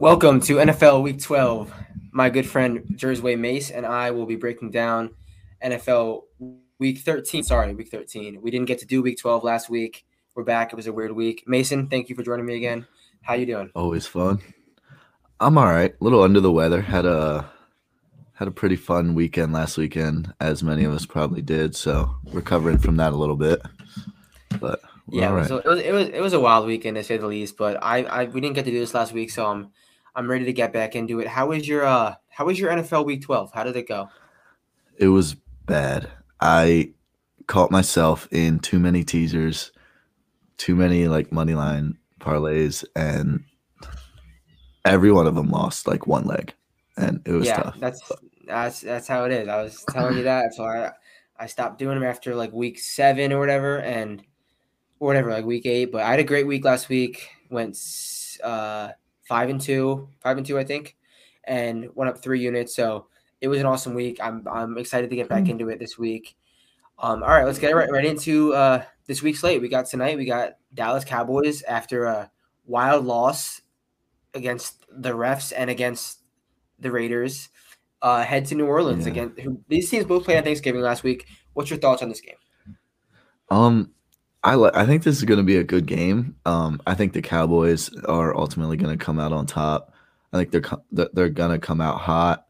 Welcome to NFL Week 12. My good friend Jersey Mace and I will be breaking down NFL Week 13. Sorry, Week 13. We didn't get to do Week 12 last week. We're back. It was a weird week. Mason, thank you for joining me again. How you doing? Always fun. I'm all right. A little under the weather. Had a had a pretty fun weekend last weekend, as many of us probably did. So recovering from that a little bit. But yeah, right. so it was, it was it was a wild weekend to say the least. But I, I we didn't get to do this last week, so I'm I'm ready to get back into it. How was your uh How was your NFL Week 12? How did it go? It was bad. I caught myself in too many teasers, too many like money line parlays, and every one of them lost like one leg, and it was yeah, tough. That's that's that's how it is. I was telling you that, so I I stopped doing them after like week seven or whatever, and or whatever, like week eight. But I had a great week last week. Went uh, five and two, five and two, I think, and went up three units. So it was an awesome week. I'm I'm excited to get back into it this week. Um, all right, let's get right, right into uh, this week's slate. We got tonight. We got Dallas Cowboys after a wild loss against the refs and against the Raiders. Uh, head to New Orleans yeah. again. These teams both played on Thanksgiving last week. What's your thoughts on this game? Um, I I think this is going to be a good game. Um, I think the Cowboys are ultimately going to come out on top. I think they're they're going to come out hot.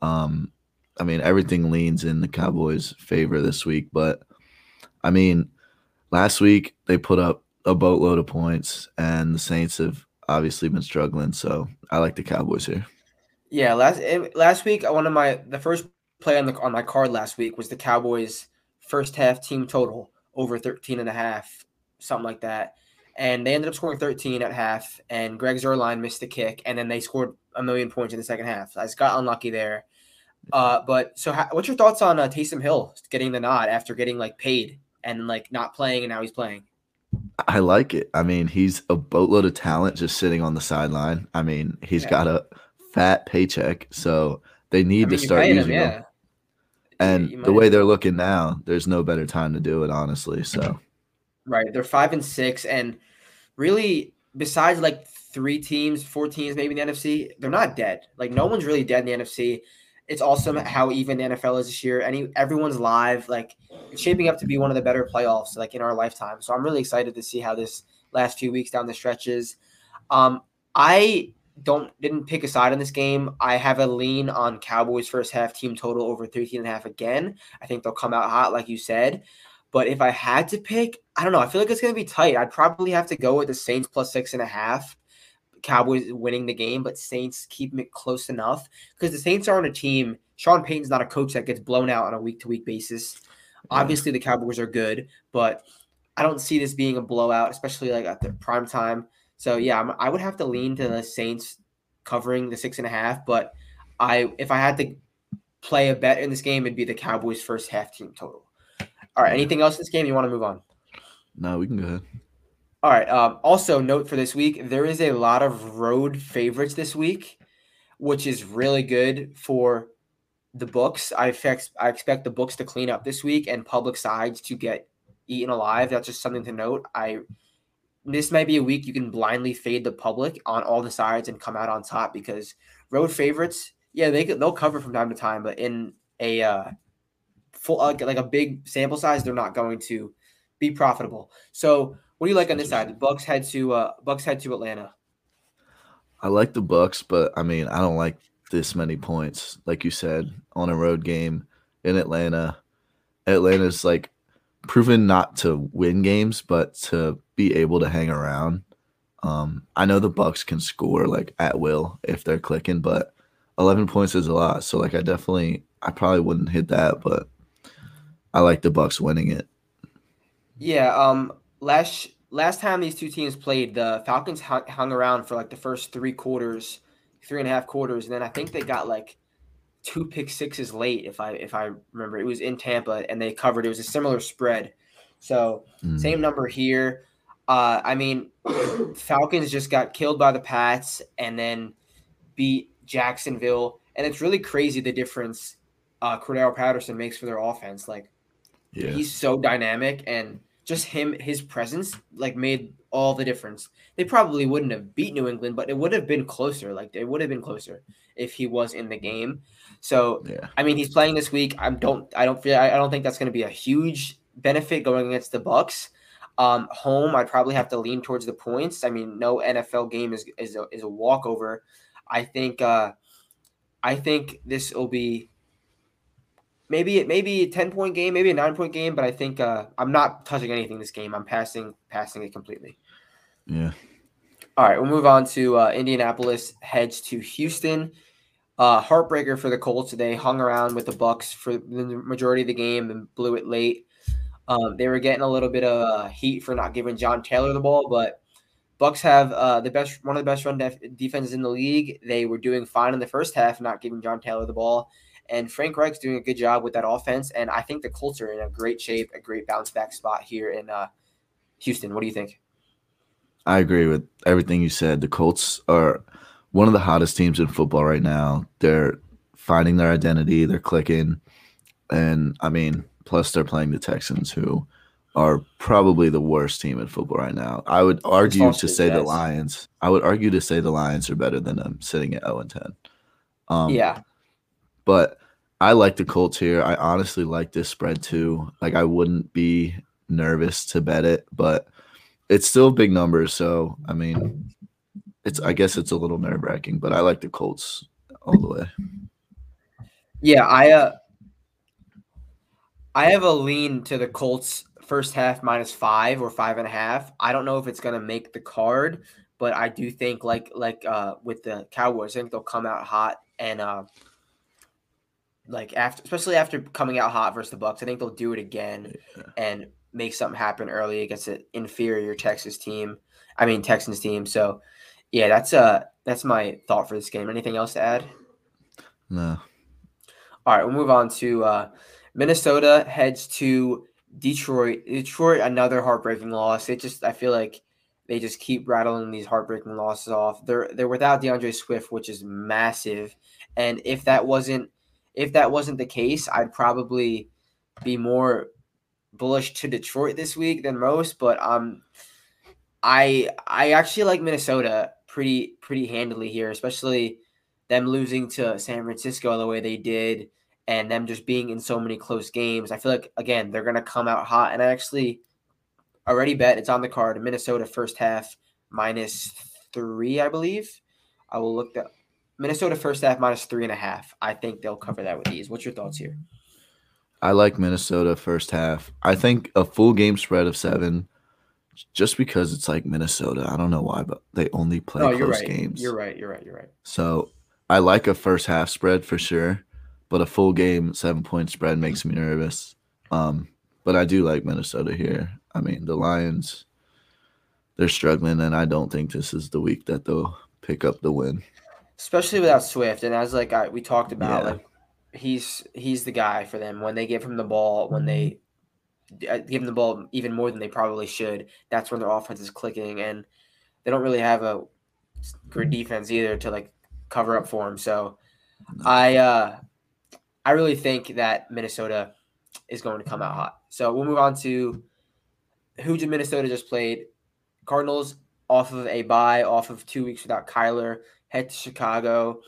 Um, I mean, everything leans in the Cowboys' favor this week, but I mean, last week they put up a boatload of points, and the Saints have obviously been struggling. So I like the Cowboys here. Yeah, last eh, last week one of my the first play on the on my card last week was the Cowboys' first half team total over 13 and a half, something like that. And they ended up scoring 13 at half, and Greg Zuerlein missed the kick, and then they scored a million points in the second half. I just got unlucky there. Uh, but so, how, what's your thoughts on uh, Taysom Hill getting the nod after getting like paid and like not playing, and now he's playing? I like it. I mean, he's a boatload of talent just sitting on the sideline. I mean, he's yeah. got a fat paycheck, so they need I mean, to start using him. Yeah. And the way they're looking now, there's no better time to do it, honestly. So, right, they're five and six, and really, besides like three teams, four teams, maybe in the NFC, they're not dead. Like no one's really dead in the NFC. It's awesome how even the NFL is this year. Any everyone's live. Like it's shaping up to be one of the better playoffs like in our lifetime. So I'm really excited to see how this last few weeks down the stretches. Um, I don't didn't pick a side in this game. I have a lean on Cowboys first half team total over 13 and a half again. I think they'll come out hot, like you said. But if I had to pick, I don't know. I feel like it's gonna be tight. I'd probably have to go with the Saints plus six and a half. Cowboys winning the game, but Saints keeping it close enough because the Saints are on a team. Sean Payton's not a coach that gets blown out on a week to week basis. Obviously, the Cowboys are good, but I don't see this being a blowout, especially like at the prime time. So yeah, I'm, i would have to lean to the Saints covering the six and a half. But I, if I had to play a bet in this game, it'd be the Cowboys' first half team total. All right. Anything else in this game you want to move on? No, we can go ahead. All right. Um, also, note for this week, there is a lot of road favorites this week, which is really good for the books. I expect I expect the books to clean up this week and public sides to get eaten alive. That's just something to note. I this might be a week you can blindly fade the public on all the sides and come out on top because road favorites, yeah, they they'll cover from time to time, but in a uh, full uh, like a big sample size, they're not going to be profitable. So, what do you like on this side? The Bucks head to uh, Bucks head to Atlanta. I like the Bucks, but I mean, I don't like this many points. Like you said, on a road game in Atlanta, Atlanta's like proven not to win games, but to be able to hang around. Um, I know the Bucks can score like at will if they're clicking, but 11 points is a lot. So like I definitely I probably wouldn't hit that, but I like the Bucks winning it. Yeah, um last last time these two teams played, the Falcons hung, hung around for like the first three quarters, three and a half quarters, and then I think they got like two pick sixes late, if I if I remember. It was in Tampa and they covered. It was a similar spread. So mm. same number here. Uh, I mean, Falcons just got killed by the Pats and then beat Jacksonville, and it's really crazy the difference uh, Cordarrelle Patterson makes for their offense. Like, yeah. he's so dynamic, and just him, his presence, like made all the difference. They probably wouldn't have beat New England, but it would have been closer. Like it would have been closer if he was in the game. So Yeah. I mean, he's playing this week. I don't. I don't feel. I don't think that's going to be a huge benefit going against the Bucks. Um, home, I'd probably have to lean towards the points. I mean, no NFL game is is a, is a walkover. I think. Uh, I think this will be maybe it maybe a ten point game, maybe a nine point game. But I think uh, I'm not touching anything this game. I'm passing passing it completely. Yeah. All right, we'll move on to uh, Indianapolis heads to Houston. Uh, heartbreaker for the Colts. They hung around with the Bucks for the majority of the game and blew it late. Um, they were getting a little bit of uh, heat for not giving John Taylor the ball, but Bucks have uh, the best, one of the best run def- defenses in the league. They were doing fine in the first half, not giving John Taylor the ball, and Frank Reich's doing a good job with that offense. And I think the Colts are in a great shape, a great bounce back spot here in uh, Houston. What do you think? I agree with everything you said. The Colts are one of the hottest teams in football right now. They're finding their identity, they're clicking. And I mean, plus they're playing the Texans, who are probably the worst team in football right now. I would argue to say the Lions. I would argue to say the Lions are better than them sitting at 0 and 10. Um, yeah, but I like the Colts here. I honestly like this spread too. Like I wouldn't be nervous to bet it, but it's still big numbers. So I mean, it's I guess it's a little nerve wracking, but I like the Colts all the way. Yeah, I uh I have a lean to the Colts first half minus five or five and a half. I don't know if it's gonna make the card, but I do think like like uh with the Cowboys, I think they'll come out hot and uh like after especially after coming out hot versus the Bucks, I think they'll do it again and make something happen early against an inferior Texas team. I mean Texans team. So yeah, that's uh that's my thought for this game. Anything else to add? No. All right, we'll move on to uh, Minnesota heads to Detroit. Detroit, another heartbreaking loss. It just I feel like they just keep rattling these heartbreaking losses off. They're they're without D'Andre Swift, which is massive. And if that wasn't if that wasn't the case, I'd probably be more bullish to Detroit this week than most. But um, I I actually like Minnesota pretty pretty handily here, especially them losing to San Francisco the way they did, and them just being in so many close games. I feel like again they're gonna come out hot, and I actually already bet it's on the card. Minnesota first half minus three, I believe. I will look that Minnesota first half minus three and a half. I think they'll cover that with ease. What's your thoughts here? I like Minnesota first half. I think a full game spread of seven, just because it's like Minnesota. I don't know why, but they only play oh, close you're right. games. You're right. You're right. You're right. So I like a first half spread for sure, but a full game seven point spread makes me nervous. Um, but I do like Minnesota here. I mean, the Lions, they're struggling, and I don't think this is the week that they'll pick up the win. especially without Swift. And as like I, we talked about, Yeah. like he's he's the guy for them when they give him the ball, when they uh, give him the ball even more than they probably should. That's when their offense is clicking, and they don't really have a good defense either to like cover up for him. So I uh I really think that Minnesota is going to come out hot. So we'll move on to who did Minnesota just played. Cardinals off of a bye, off of two weeks without Kyler, head to Chicago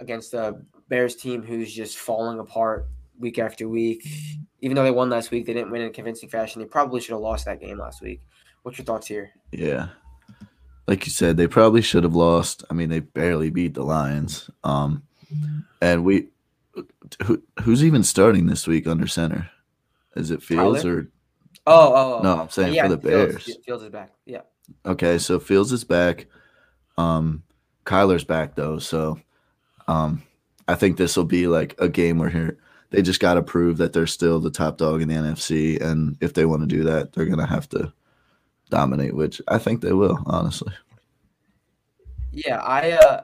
against the Bears team who's just falling apart week after week. Even though they won last week, they didn't win in convincing fashion. They probably should have lost that game last week. What's your thoughts here? Yeah. Like you said, they probably should have lost. I mean, they barely beat the Lions. Um, and we, who, who's even starting this week under center? Is it Fields Tyler? or Oh, oh, oh. no? I'm saying yeah, for the Fields- Bears. Fields is back. Yeah. Okay, so Fields is back. Um, Kyler's back though, so um, I think this will be like a game where here they just got to prove that they're still the top dog in the NFC, and if they want to do that, they're gonna have to dominate, which I think they will. Honestly, Yeah, I uh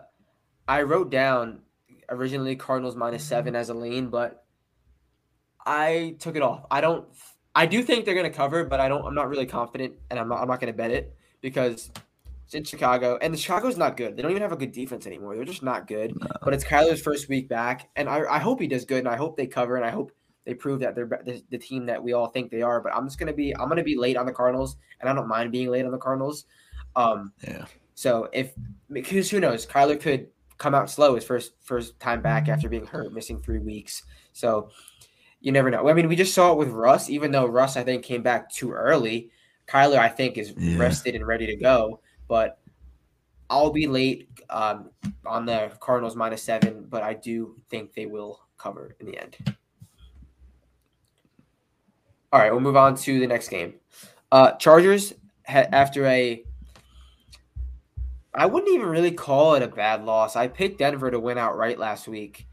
I wrote down originally Cardinals minus seven as a lean, but I took it off. I don't I do think they're gonna cover, but I don't I'm not really confident and I'm not I'm not gonna bet it because it's in Chicago and the Chicago's not good. They don't even have a good defense anymore. They're just not good. But it's Kyler's first week back, and I, I hope he does good and I hope they cover and I hope They prove that they're the, the team that we all think they are. But I'm just gonna be I'm gonna be late on the Cardinals, and I don't mind being late on the Cardinals. Um, Yeah. so if because who knows, Kyler could come out slow his first first time back after being hurt, missing three weeks. So you never know. I mean, we just saw it with Russ. Even though Russ, I think, came back too early, Kyler, I think, is Yeah. rested and ready to go. But I'll be late um, on the Cardinals minus seven, but I do think they will cover in the end. All right, we'll move on to the next game. Uh, Chargers ha- after a I wouldn't even really call it a bad loss. I picked Denver to win outright last week.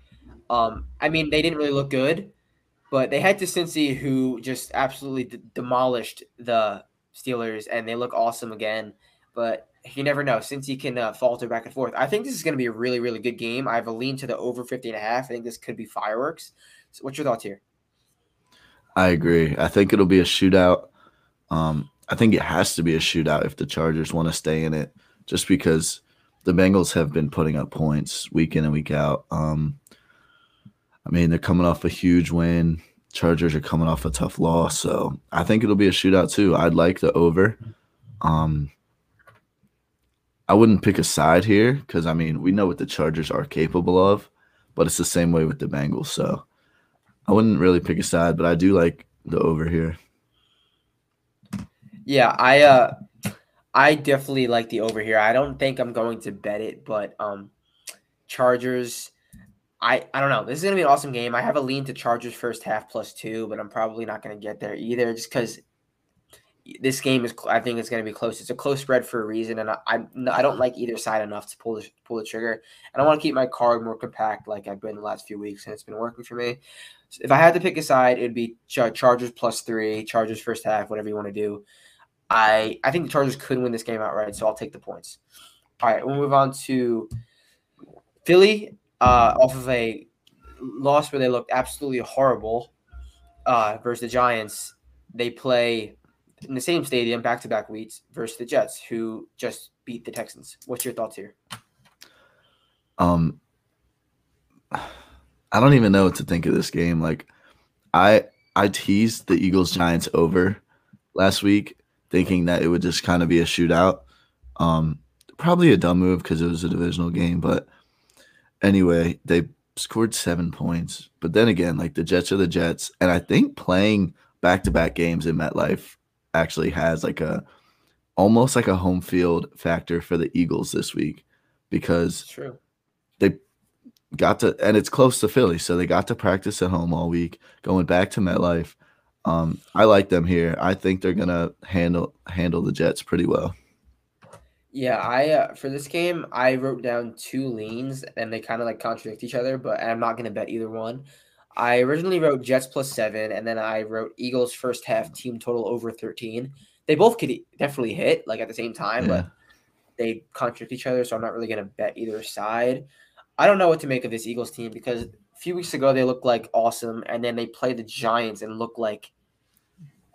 Um, I mean, they didn't really look good, but they had to Cincy, who just absolutely d- demolished the Steelers, and they look awesome again. But you never know. Cincy can uh, falter back and forth. I think this is going to be a really, really good game. I have a lean to the over 50 and a half. I think this could be fireworks. So what's your thoughts here? I agree. I think it'll be a shootout. Um, I think it has to be a shootout if the Chargers want to stay in it, just because the Bengals have been putting up points week in and week out. Um, I mean, they're coming off a huge win. Chargers are coming off a tough loss, so I think it'll be a shootout too. I'd like the over. Um, I wouldn't pick a side here because I mean we know what the Chargers are capable of, but it's the same way with the Bengals. So I wouldn't really pick a side, but I do like the over here. Yeah, I uh I definitely like the over here. I don't think I'm going to bet it, but um Chargers I I don't know. This is going to be an awesome game. I have a lean to Chargers first half plus 2, but I'm probably not going to get there either just cuz this game is I think it's going to be close. It's a close spread for a reason and I I, I don't like either side enough to pull the pull the trigger. And I want to keep my card more compact like I've been the last few weeks and it's been working for me. So if I had to pick a side, it'd be Chargers plus 3, Chargers first half, whatever you want to do. I I think the Chargers could win this game outright, so I'll take the points. All right, we'll move on to Philly uh, off of a loss where they looked absolutely horrible uh, versus the Giants. They play in the same stadium back to back weeks versus the Jets, who just beat the Texans. What's your thoughts here? Um, I don't even know what to think of this game. Like, I I teased the Eagles Giants over last week, thinking that it would just kind of be a shootout. Um, probably a dumb move because it was a divisional game, but anyway, they scored seven points. But then again, like the Jets are the Jets, and I think playing back to back games in MetLife actually has like a almost like a home field factor for the Eagles this week because true. they got to and it's close to Philly, so they got to practice at home all week, going back to MetLife. Um, I like them here. I think they're gonna handle handle the Jets pretty well. Yeah, I uh, for this game I wrote down two leans and they kind of like contradict each other, but I'm not gonna bet either one. I originally wrote Jets plus seven, and then I wrote Eagles first half team total over 13. They both could definitely hit like at the same time, Yeah. but they contradict each other, so I'm not really gonna bet either side. I don't know what to make of this Eagles team because few weeks ago they looked like awesome, and then they played the Giants and looked like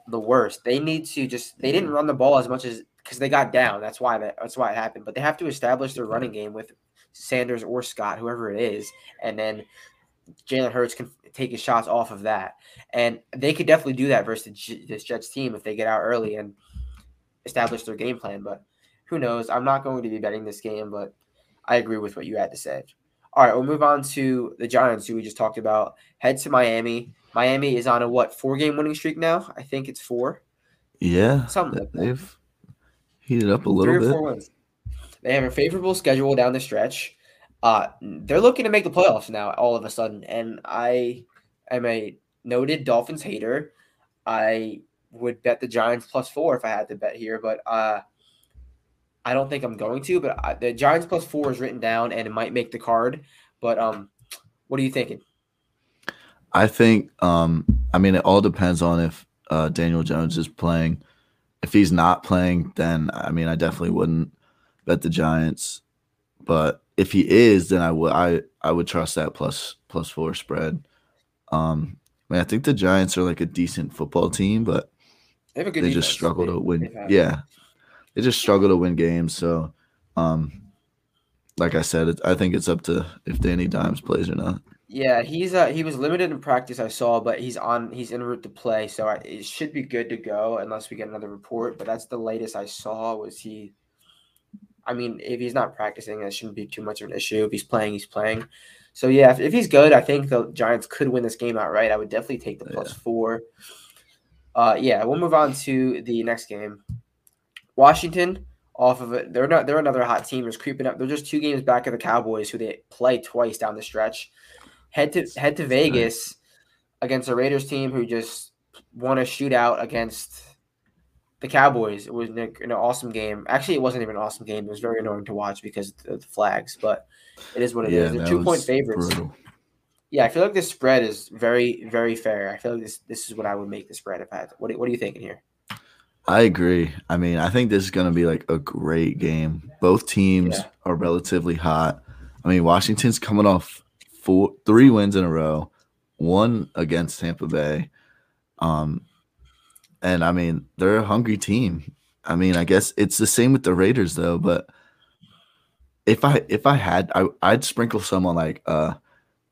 the worst. They need to just they didn't run the ball as much as because they got down. That's why that that's why it happened. But they have to establish their running game with Sanders or Scott, whoever it is, and then Jalen Hurts can take his shots off of that. And they could definitely do that versus this Jets team if they get out early and establish their game plan. But who knows? I'm not going to be betting this game, but I agree with what you had to say. All right, we'll move on to the Giants, who we just talked about. Head to Miami. Miami is on a what four game winning streak now? I think it's four. Yeah, Something like that. they've heated up a Three little or bit. four wins. They have a favorable schedule down the stretch. Uh, they're looking to make the playoffs now, all of a sudden. And I am a noted Dolphins hater. I would bet the Giants plus four if I had to bet here, but uh, I don't think I'm going to. But I, the Giants plus four is written down, and it might make the card. But um, what are you thinking? I think um I mean it all depends on if uh Daniel Jones is playing. If he's not playing, then I mean I definitely wouldn't bet the Giants. But if he is, then I would I I would trust that plus plus four spread. Um I mean I think the Giants are like a decent football team, but They have a good. they just struggle to win. Yeah. They just struggle to win games, so um like I said, it, I think it's up to if Danny Dimes plays or not. Yeah, he's uh he was limited in practice. I saw, but he's on. He's en route to play, so I, it should be good to go unless we get another report. But that's the latest I saw. Was he? I mean, if he's not practicing, that shouldn't be too much of an issue. If he's playing, he's playing. So yeah, if, if he's good, I think the Giants could win this game outright. I would definitely take the plus Yeah. four. Uh, yeah, we'll move on to the next game. Washington off of it. They're not. They're another hot team. They're creeping up. They're just two games back of the Cowboys, who they play twice down the stretch. Head to head to Vegas against a Raiders team who just won a shootout against the Cowboys. It was an, an awesome game. Actually, it wasn't even an awesome game. It was very annoying to watch because of the flags, but it is what it is. Yeah, They're two point favorites. brutal. Yeah, I feel like this spread is very, very fair. I feel like this this is what I would make the spread if I had. What, what are you thinking here? I agree. I mean, I think this is going to be like a great game. Both teams Yeah. are relatively hot. I mean, Washington's coming off four, three wins in a row, one against Tampa Bay. Um, and I mean, they're a hungry team. I mean, I guess it's the same with the Raiders though. But if I if I had, I I'd sprinkle some on like uh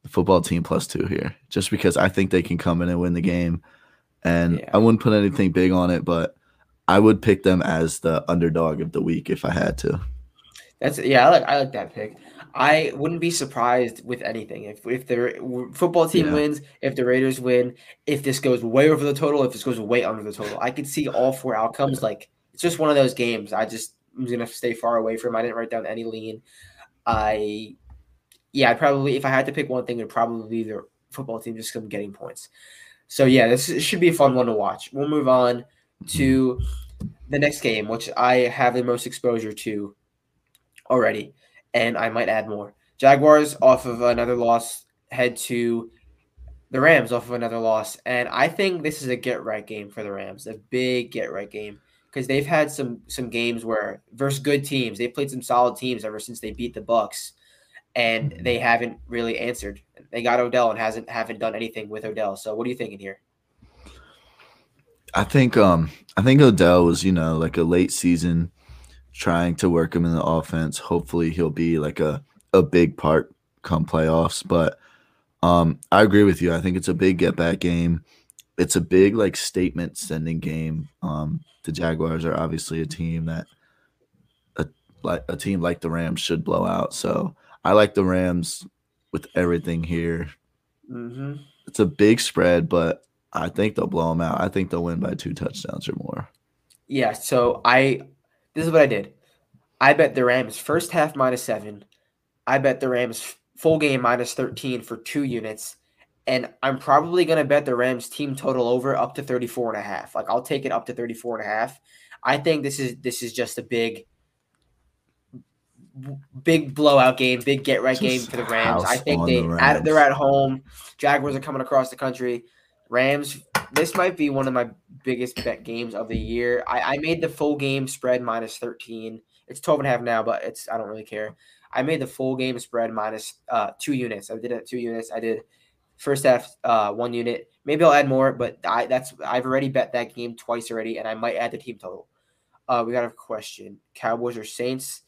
the football team plus two here, just because I think they can come in and win the game. And Yeah. I wouldn't put anything big on it, but I would pick them as the underdog of the week if I had to. That's yeah, I like I like that pick. I wouldn't be surprised with anything if if the football team Yeah. wins, if the Raiders win, if this goes way over the total, if this goes way under the total. I could see all four outcomes. Like it's just one of those games. I just am gonna stay far away from. I didn't write down any lean. I yeah, I probably if I had to pick one thing, it'd probably be the football team just from getting points. So yeah, this should be a fun one to watch. We'll move on to the next game, which I have the most exposure to already, and I might add more. Jaguars off of another loss head to the Rams off of another loss, and I think this is a get right game for the Rams, a big get right game because they've had some some games where versus good teams, they played some solid teams ever since they beat the Bucks, and mm-hmm. they haven't really answered. They got Odell and hasn't haven't done anything with Odell. So what are you thinking here? I think um I think Odell was, you know, like a late season trying to work him in the offense. Hopefully he'll be like a, a big part come playoffs. But um I agree with you. I think it's a big get back game. It's a big like statement sending game. Um the Jaguars are obviously a team that a like a team like the Rams should blow out. So I like the Rams with everything here. Mm-hmm. It's a big spread, but I think they'll blow them out. I think they'll win by two touchdowns or more. Yeah, so I this is what I did. I bet the Rams first half minus seven. I bet the Rams full game minus 13 for two units. And I'm probably gonna bet the Rams team total over up to 34 and a half. Like I'll take it up to 34 and a half. I think this is this is just a big big blowout game, big get right game for the Rams. I think they the at, they're at home. Jaguars are coming across the country. Rams, this might be one of my biggest bet games of the year. I, I made the full game spread minus 13. It's 12 and a half now, but it's I don't really care. I made the full game spread minus uh, two units. I did it at two units. I did first half uh, one unit. Maybe I'll add more, but I that's I've already bet that game twice already, and I might add the team total. Uh, we got a question: Cowboys or Saints?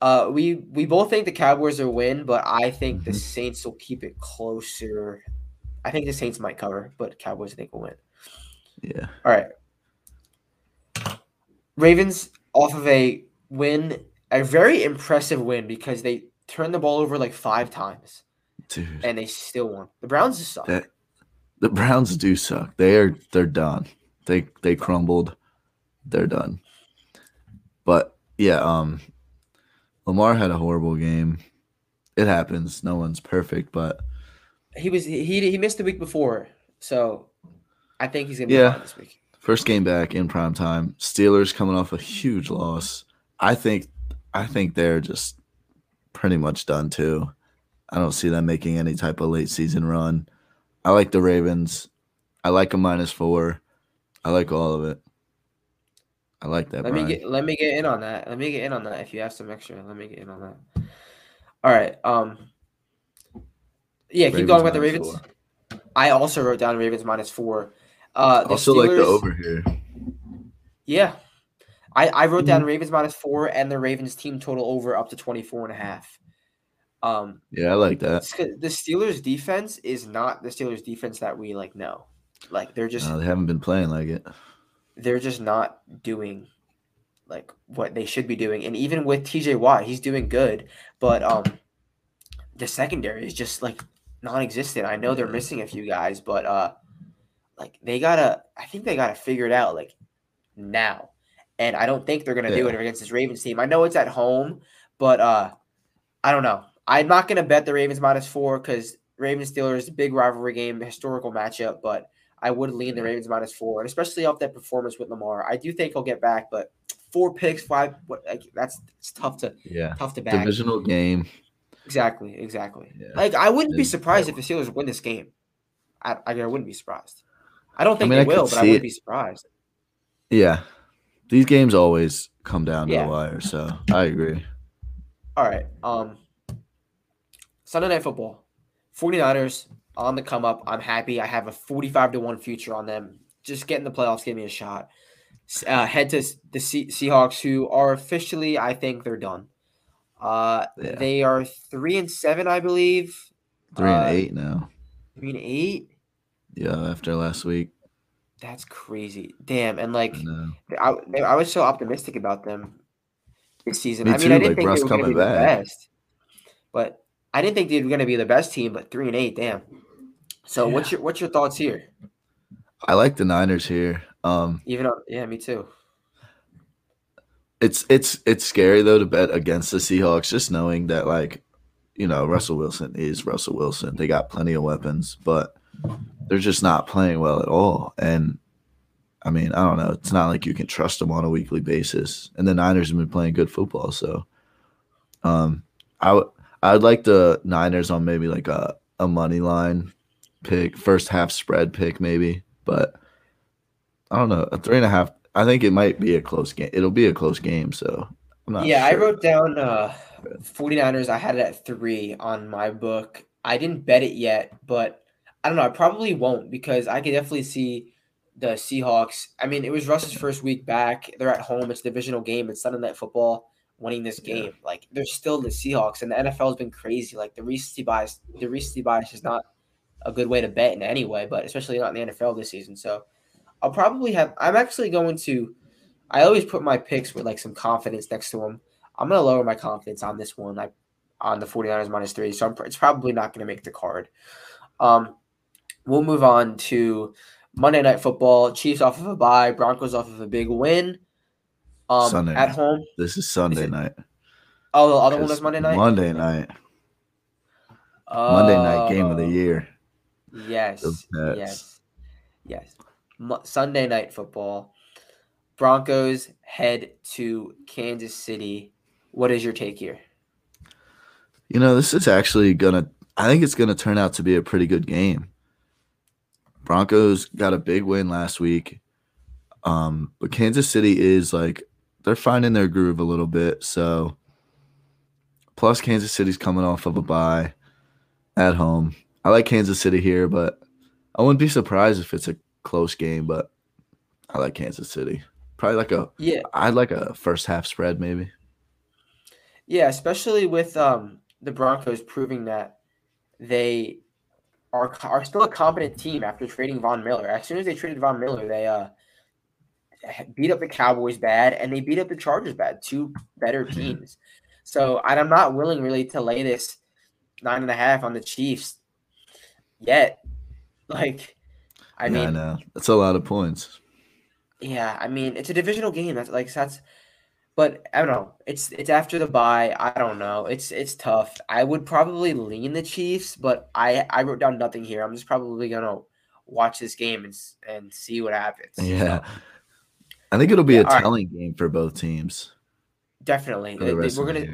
Uh, we we both think the Cowboys will win, but I think the Mhm. Saints will keep it closer. I think the Saints might cover, but Cowboys I think will win. Yeah. All right. Ravens off of a win, a very impressive win because they turned the ball over like five times Dude. and they still won. The Browns just suck. That the Browns do suck. They are they're done. They they crumbled. They're done. But yeah, um Lamar had a horrible game. It happens. No one's perfect, but He was he he missed the week before, so I think he's gonna be Yeah. fine this week. first game back in prime time. Steelers coming off a huge loss. I think I think they're just pretty much done too. I don't see them making any type of late season run. I like the Ravens. I like a minus four. I like all of it. I like that. Let me get let me get in on that. Let me get in on that. If you have some extra, let me get in on that. All right. Um. Yeah, keep Ravens going about the Ravens. four. I also wrote down Ravens minus four. Uh, the Also like the over here. Yeah. I, I wrote Mm-hmm. down Ravens minus four and the Ravens team total over up to 24 and a half. Um, Yeah, I like that. the Steelers defense is not the Steelers defense that we like know. Like they're just No, they haven't been playing like it. they're just not doing like what they should be doing. And even with TJ Watt, he's doing good, but um the secondary is just like non-existent. I know they're missing a few guys, but uh like they gotta I think they gotta figure it out like now. And I don't think they're gonna do it against this Ravens team. I know it's at home, but uh I don't know. I'm not gonna bet the Ravens minus four because Ravens Steelers big rivalry game, historical matchup, but I would lean the Ravens minus four, and especially off that performance with Lamar. I do think he'll get back, but four picks, five, what like that's it's tough to Yeah. tough to back. Divisional game. Exactly, exactly. Yeah. Like I wouldn't be surprised if the Steelers win this game. I, I, I wouldn't be surprised. I don't think mean, they I will, but I wouldn't it. be surprised. Yeah. These games always come down to Yeah. the wire, so I agree. All right. Um Sunday night football. 49ers on the come up. I'm happy. I have a 45 to 1 future on them. Just getting the playoffs, give me a shot. Uh, head to the Se- Seahawks, who are officially, I think they're done. Uh, Yeah. They are three and seven, I believe. Three and Uh, eight now. Three and eight. Yeah, after last week. That's crazy. Damn. And like, I. I, I was so optimistic about them this season. Me I mean, too, I didn't like think Russ they were going to be coming the best, but I didn't think they were going to be the best team. But three and eight, damn. So what's your what's your thoughts here? I like the Niners here. Um, Even on, yeah, me too. It's it's it's scary though to bet against the Seahawks, just knowing that like, you know, Russell Wilson is Russell Wilson. They got plenty of weapons, but they're just not playing well at all. And I mean, I don't know. It's not like you can trust them on a weekly basis. And the Niners have been playing good football, so um, I would I would like the Niners on maybe like a a money line pick, first half spread pick maybe, but I don't know a three and a half. I think it might be a close game. It'll be a close game, so I'm not. Yeah, I wrote down uh 49ers. I had it at three on my book. I didn't bet it yet, but I don't know. I probably won't because I could definitely see the Seahawks. I mean, it was Russ's first week back. They're at home. It's a divisional game. It's Sunday Night Football. Winning this Yeah. game, like they're still the Seahawks, and the NFL has been crazy. Like the recency bias, the recency bias is not a good way to bet in any way, but especially not in the NFL this season. So I'll probably have. I'm actually going to. I always put my picks with like some confidence next to them. I'm going to lower my confidence on this one. I on the 49ers minus three, so I'm, it's probably not going to make the card. Um, we'll move on to Monday Night Football. Chiefs off of a bye, Broncos off of a big win. Um, Sunday at home. This is Sunday it- night. Oh, the other one was Monday night. Monday night. Monday night game of the Oh, year. Yes, yes, yes. Sunday night football. Broncos head to Kansas City. What is your take here? You know, this is actually gonna. I think it's gonna turn out to be a pretty good game. Broncos got a big win last week, um, but Kansas City is like they're finding their groove a little bit. So, plus Kansas City's coming off of a bye at home. I like Kansas City here, but I wouldn't be surprised if it's a close game. But I like Kansas City. Probably like a. Yeah, I'd like a first half spread maybe. yeah, especially with um the Broncos proving that they are are still a competent team after trading Von Miller. As soon as they traded Von Miller, they uh beat up the Cowboys bad and they beat up the Chargers bad. Two better teams. So and I'm not willing really to lay this nine and a half on the Chiefs yet. Like, I yeah, I know that's a lot of points. yeah, I mean, it's a divisional game. That's like that's, but I don't know. It's it's after the bye. I don't know. It's it's tough. I would probably lean the Chiefs, but I I wrote down nothing here. I'm just probably gonna watch this game and and see what happens. Yeah. So, I think it'll be Yeah, a all right. telling game for both teams. definitely. For the rest We're gonna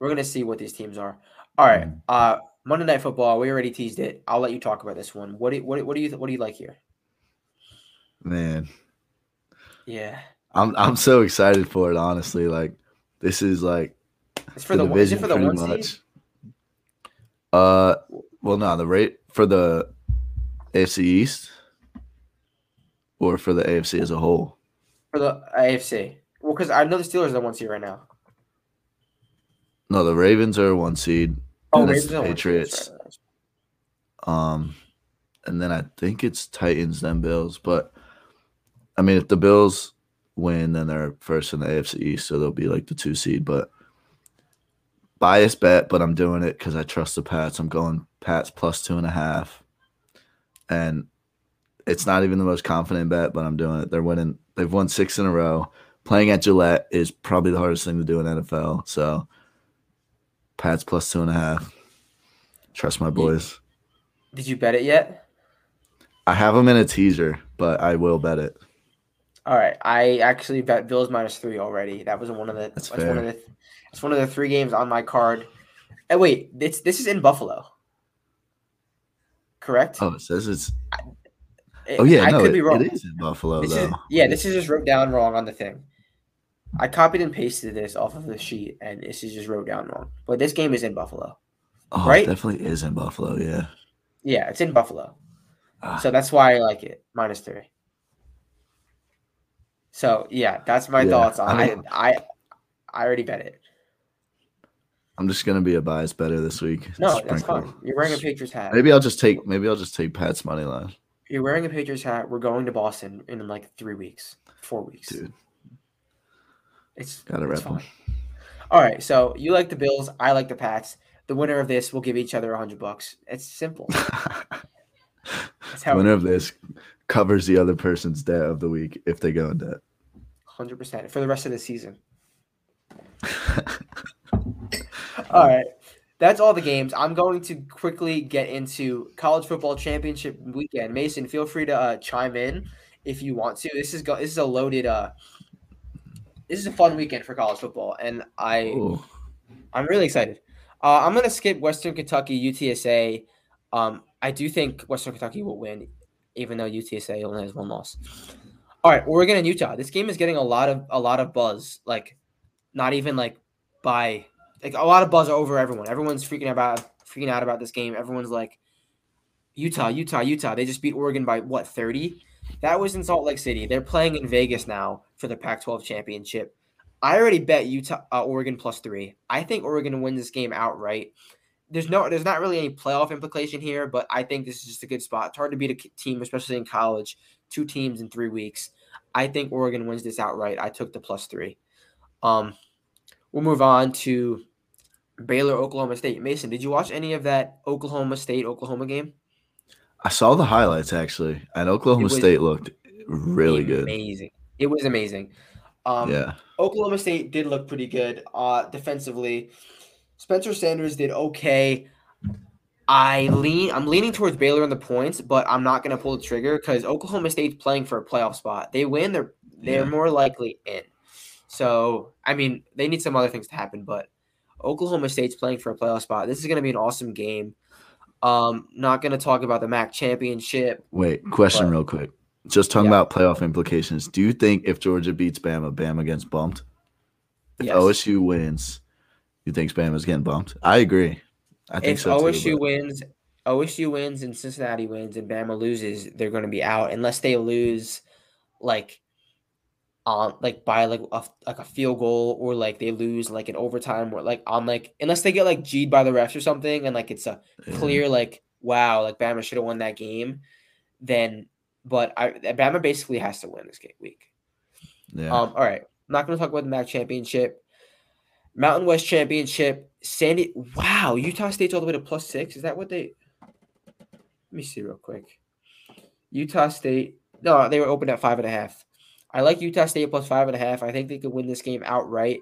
we're gonna see what these teams are. All right. Mhm. Uh, Monday Night Football. We already teased it. I'll let you talk about this one. What do what what do you what do you like here? Man, Yeah, I'm I'm so excited for it. Honestly, like this is like it's for the, is it for the one seed? Uh, well, no, the rate for the AFC East or for the AFC as a whole. For the AFC. Well, because I know the Steelers are the one seed right now. No, the Ravens are one seed, Oh, Ravens. Patriots. Um, and then I think it's Titans then Bills. But I mean, if the Bills win, then they're first in the AFC East, so they'll be like the two seed. But bias bet, but I'm doing it because I trust the Pats. I'm going Pats plus two and a half, and it's not even the most confident bet, but I'm doing it. They're winning. They've won six in a row. Playing at Gillette is probably the hardest thing to do in NFL. So, Pats plus two and a half. Trust my boys. Did you bet it yet? I have them in a teaser, but I will bet it. All right, I actually bet Bills minus three already. That was one of the. That's That's, one of the. That's one of the three games on my card. And wait, this this is in Buffalo. Correct. Oh, it says it's. It- Oh yeah, I no, could it, be wrong. it is in Buffalo This though. is yeah. This is just wrote down wrong on the thing. I copied and pasted this off of the sheet, and this is just wrote down wrong. But this game is in Buffalo. oh, right? it definitely is in Buffalo. Yeah. Yeah, it's in Buffalo. Ah. So that's why I like it. Minus three. So yeah, that's my Yeah, thoughts on I it. don't- I I already bet it. I'm just gonna be a bias better this week. No, that's fine. You're wearing a Patriots hat. Maybe I'll just take. Maybe I'll just take Pat's money line, You're wearing a Patriots hat. We're going to Boston in like three weeks, four weeks. dude. It's Gotta it's fine. All right, so you like the Bills, I like the Pats. The winner of this will give each other a hundred bucks. It's simple. That's how Winner of this covers the other person's debt of the week if they go in debt. hundred percent for the rest of the season. All right. That's all the games. I'm going to quickly get into college football championship weekend. Mason, feel free to uh, chime in if you want to. This is go- this is a loaded uh this is a fun weekend for college football and I Ooh. I'm really excited. Uh, I'm gonna skip Western Kentucky UTSA. Um, I do think Western Kentucky will win, even though UTSA only has one loss. All right, Oregon and Utah. This game is getting a lot of a lot of buzz. Like, not even like by like a lot of buzz over everyone. Everyone's freaking about freaking out about this game. Everyone's like, Utah, Utah, Utah. They just beat Oregon by what thirty? That was in Salt Lake City. They're playing in Vegas now for the Pac-12 championship. I already bet Utah, uh, Oregon plus three. I think Oregon wins this game outright. There's no, there's not really any playoff implication here, but I think this is just a good spot. It's hard to beat a team, especially in college. Two teams in three weeks. I think Oregon wins this outright. I took the plus three. Um, we'll move on to Baylor, Oklahoma State. Mason, did you watch any of that Oklahoma State Oklahoma game? I saw the highlights actually, and Oklahoma State looked really good. Amazing. It was amazing. Um, yeah, Oklahoma State did look pretty good uh, defensively. Spencer Sanders did okay. I lean. I'm leaning towards Baylor on the points, but I'm not going to pull the trigger because Oklahoma State's playing for a playoff spot. They win, they're they're Yeah. more likely in. So I mean, they need some other things to happen, but Oklahoma State's playing for a playoff spot. This is going to be an awesome game. Um, not going to talk about the MAC championship. Wait, question But- real quick. Just talking Yeah. about playoff implications. Do you think if Georgia beats Bama, Bama gets bumped? If Yes. OSU wins, you think Bama's getting bumped? I agree. I think if so too. OSU but- wins, OSU wins and Cincinnati wins and Bama loses, they're going to be out unless they lose, like, on like by like a like a field goal or like they lose like an overtime or like on like unless they get like G'd by the refs or something and like it's a clear like wow like Bama should have won that game, then but I Bama basically has to win this game week. Yeah. Um, all right. I'm not going to talk about the MAC championship. Mountain West championship. Sandy. Wow. Utah State's all the way to plus six. Is that what they. Let me see real quick. Utah State. No, they were open at five and a half. I like Utah State plus five and a half. I think they could win this game outright.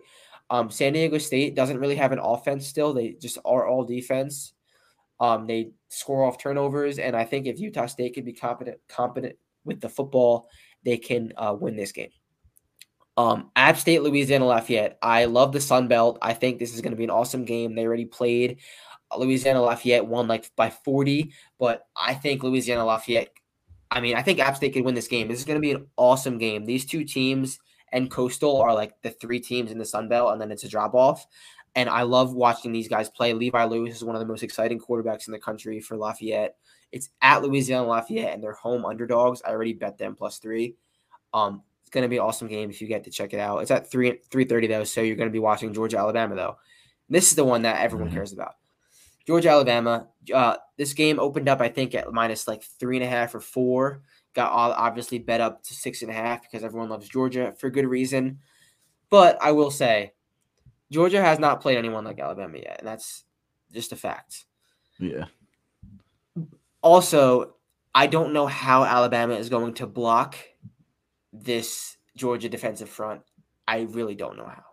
Um, San Diego State doesn't really have an offense still. They just are all defense. Um, they score off turnovers, and I think if Utah State can be competent, competent with the football, they can uh, win this game. Um, App State, Louisiana Lafayette. I love the Sun Belt. I think this is going to be an awesome game. They already played. Uh, Louisiana Lafayette won like by 40, but I think Louisiana Lafayette. I mean, I think App State could win this game. This is going to be an awesome game. These two teams and Coastal are like the three teams in the Sun Belt, and then it's a drop off. And I love watching these guys play. Levi Lewis is one of the most exciting quarterbacks in the country for Lafayette. It's at Louisiana Lafayette, and they're home underdogs. I already bet them plus three. Um, it's going to be an awesome game if you get to check it out. It's at three three thirty though, so you're going to be watching Georgia Alabama though. This is the one that everyone Mhm. cares about. Georgia, Alabama. Uh, this game opened up, I think, at minus like three and a half or four. Got all obviously bet up to six and a half because everyone loves Georgia for good reason. But I will say, Georgia has not played anyone like Alabama yet, and that's just a fact. Yeah. Also, I don't know how Alabama is going to block this Georgia defensive front. I really don't know how.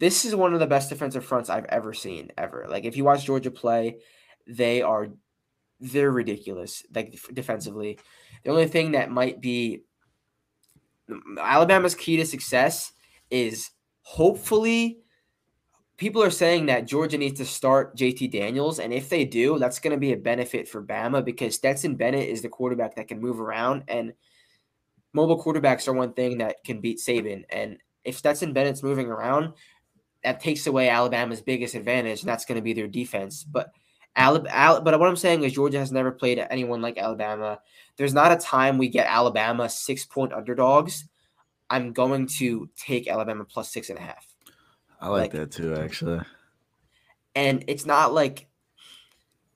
This is one of the best defensive fronts I've ever seen ever. Like if you watch Georgia play, they are they're ridiculous like defensively. The only thing that might be Alabama's key to success is hopefully people are saying that Georgia needs to start JT Daniels, and if they do, that's going to be a benefit for Bama because Stetson Bennett is the quarterback that can move around, and mobile quarterbacks are one thing that can beat Saban. And if Stetson Bennett's moving around, that takes away Alabama's biggest advantage, and that's going to be their defense. But Alabama, but what I'm saying is Georgia has never played anyone like Alabama. There's not a time we get Alabama six point underdogs. I'm going to take Alabama plus six and a half. I like, like that too, actually. And it's not like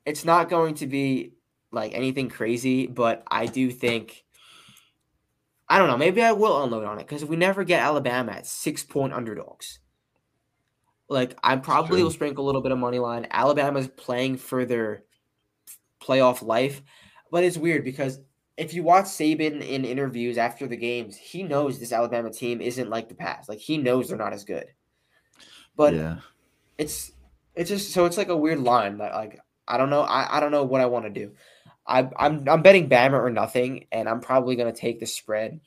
it's not going to be like anything crazy, but I do think I don't know. Maybe I will unload on it because we never get Alabama at six point underdogs. Like I probably will sprinkle a little bit of money line. Alabama's playing for their playoff life, but it's weird because if you watch Saban in interviews after the games, he knows this Alabama team isn't like the past. Like he knows they're not as good. But yeah. it's it's just so it's like a weird line that like I don't know I, I don't know what I want to do. I I'm I'm betting Bama or nothing, and I'm probably gonna take the spread,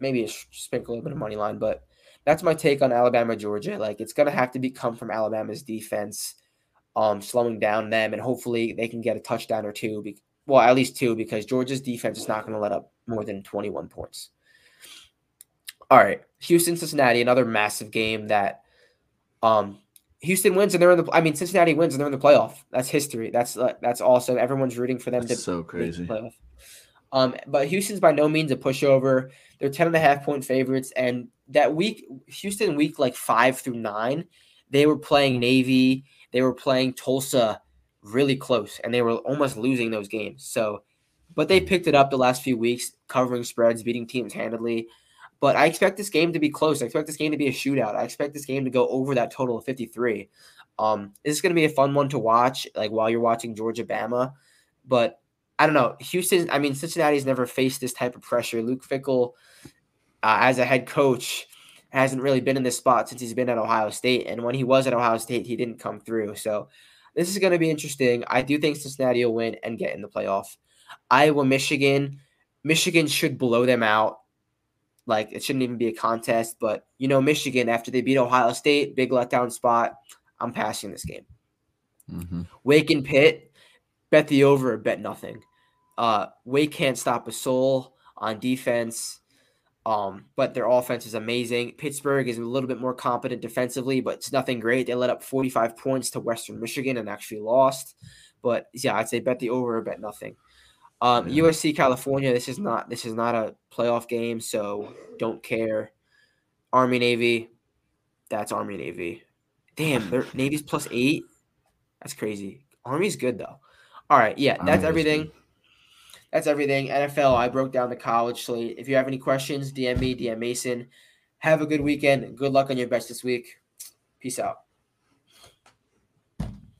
maybe a sprinkle a little bit of money line, but that's my take on Alabama Georgia. Like it's gonna have to be come from Alabama's defense, um, slowing down them, and hopefully they can get a touchdown or two. Be- well, at least two, because Georgia's defense is not gonna let up more than 21 points. All right, Houston Cincinnati, another massive game that, um, Houston wins and they're in the. I mean, Cincinnati wins and they're in the playoff. That's history. That's uh, that's awesome. Everyone's rooting for them that's to so crazy. Playoff. Um, but Houston's by no means a pushover. They're 10 and a half point favorites. And that week, Houston week like five through nine, they were playing Navy, they were playing Tulsa really close, and they were almost losing those games. So, but they picked it up the last few weeks, covering spreads, beating teams handedly. But I expect this game to be close. I expect this game to be a shootout. I expect this game to go over that total of 53. Um, this is going to be a fun one to watch, like while you're watching Georgia Bama. But I don't know. Houston, I mean, Cincinnati's never faced this type of pressure. Luke Fickell, uh, as a head coach, hasn't really been in this spot since he's been at Ohio State. And when he was at Ohio State, he didn't come through. So this is going to be interesting. I do think Cincinnati will win and get in the playoff. Iowa, Michigan. Michigan should blow them out. Like it shouldn't even be a contest. But you know, Michigan, after they beat Ohio State, big letdown spot. I'm passing this game. Mm-hmm. Wake and Pitt bet the over, bet nothing. Uh, Wake can't stop a soul on defense. Um, but their offense is amazing. Pittsburgh is a little bit more competent defensively, but it's nothing great. They let up 45 points to Western Michigan and actually lost. But yeah, I'd say bet the over, bet nothing. Um, yeah. USC California, this is not this is not a playoff game, so don't care. Army Navy, that's Army Navy. Damn, their Navy's plus eight. That's crazy. Army's good though. All right, yeah, that's everything. That's everything. NFL, I broke down the college slate. If you have any questions, DM me, DM Mason. Have a good weekend. Good luck on your bets this week. Peace out.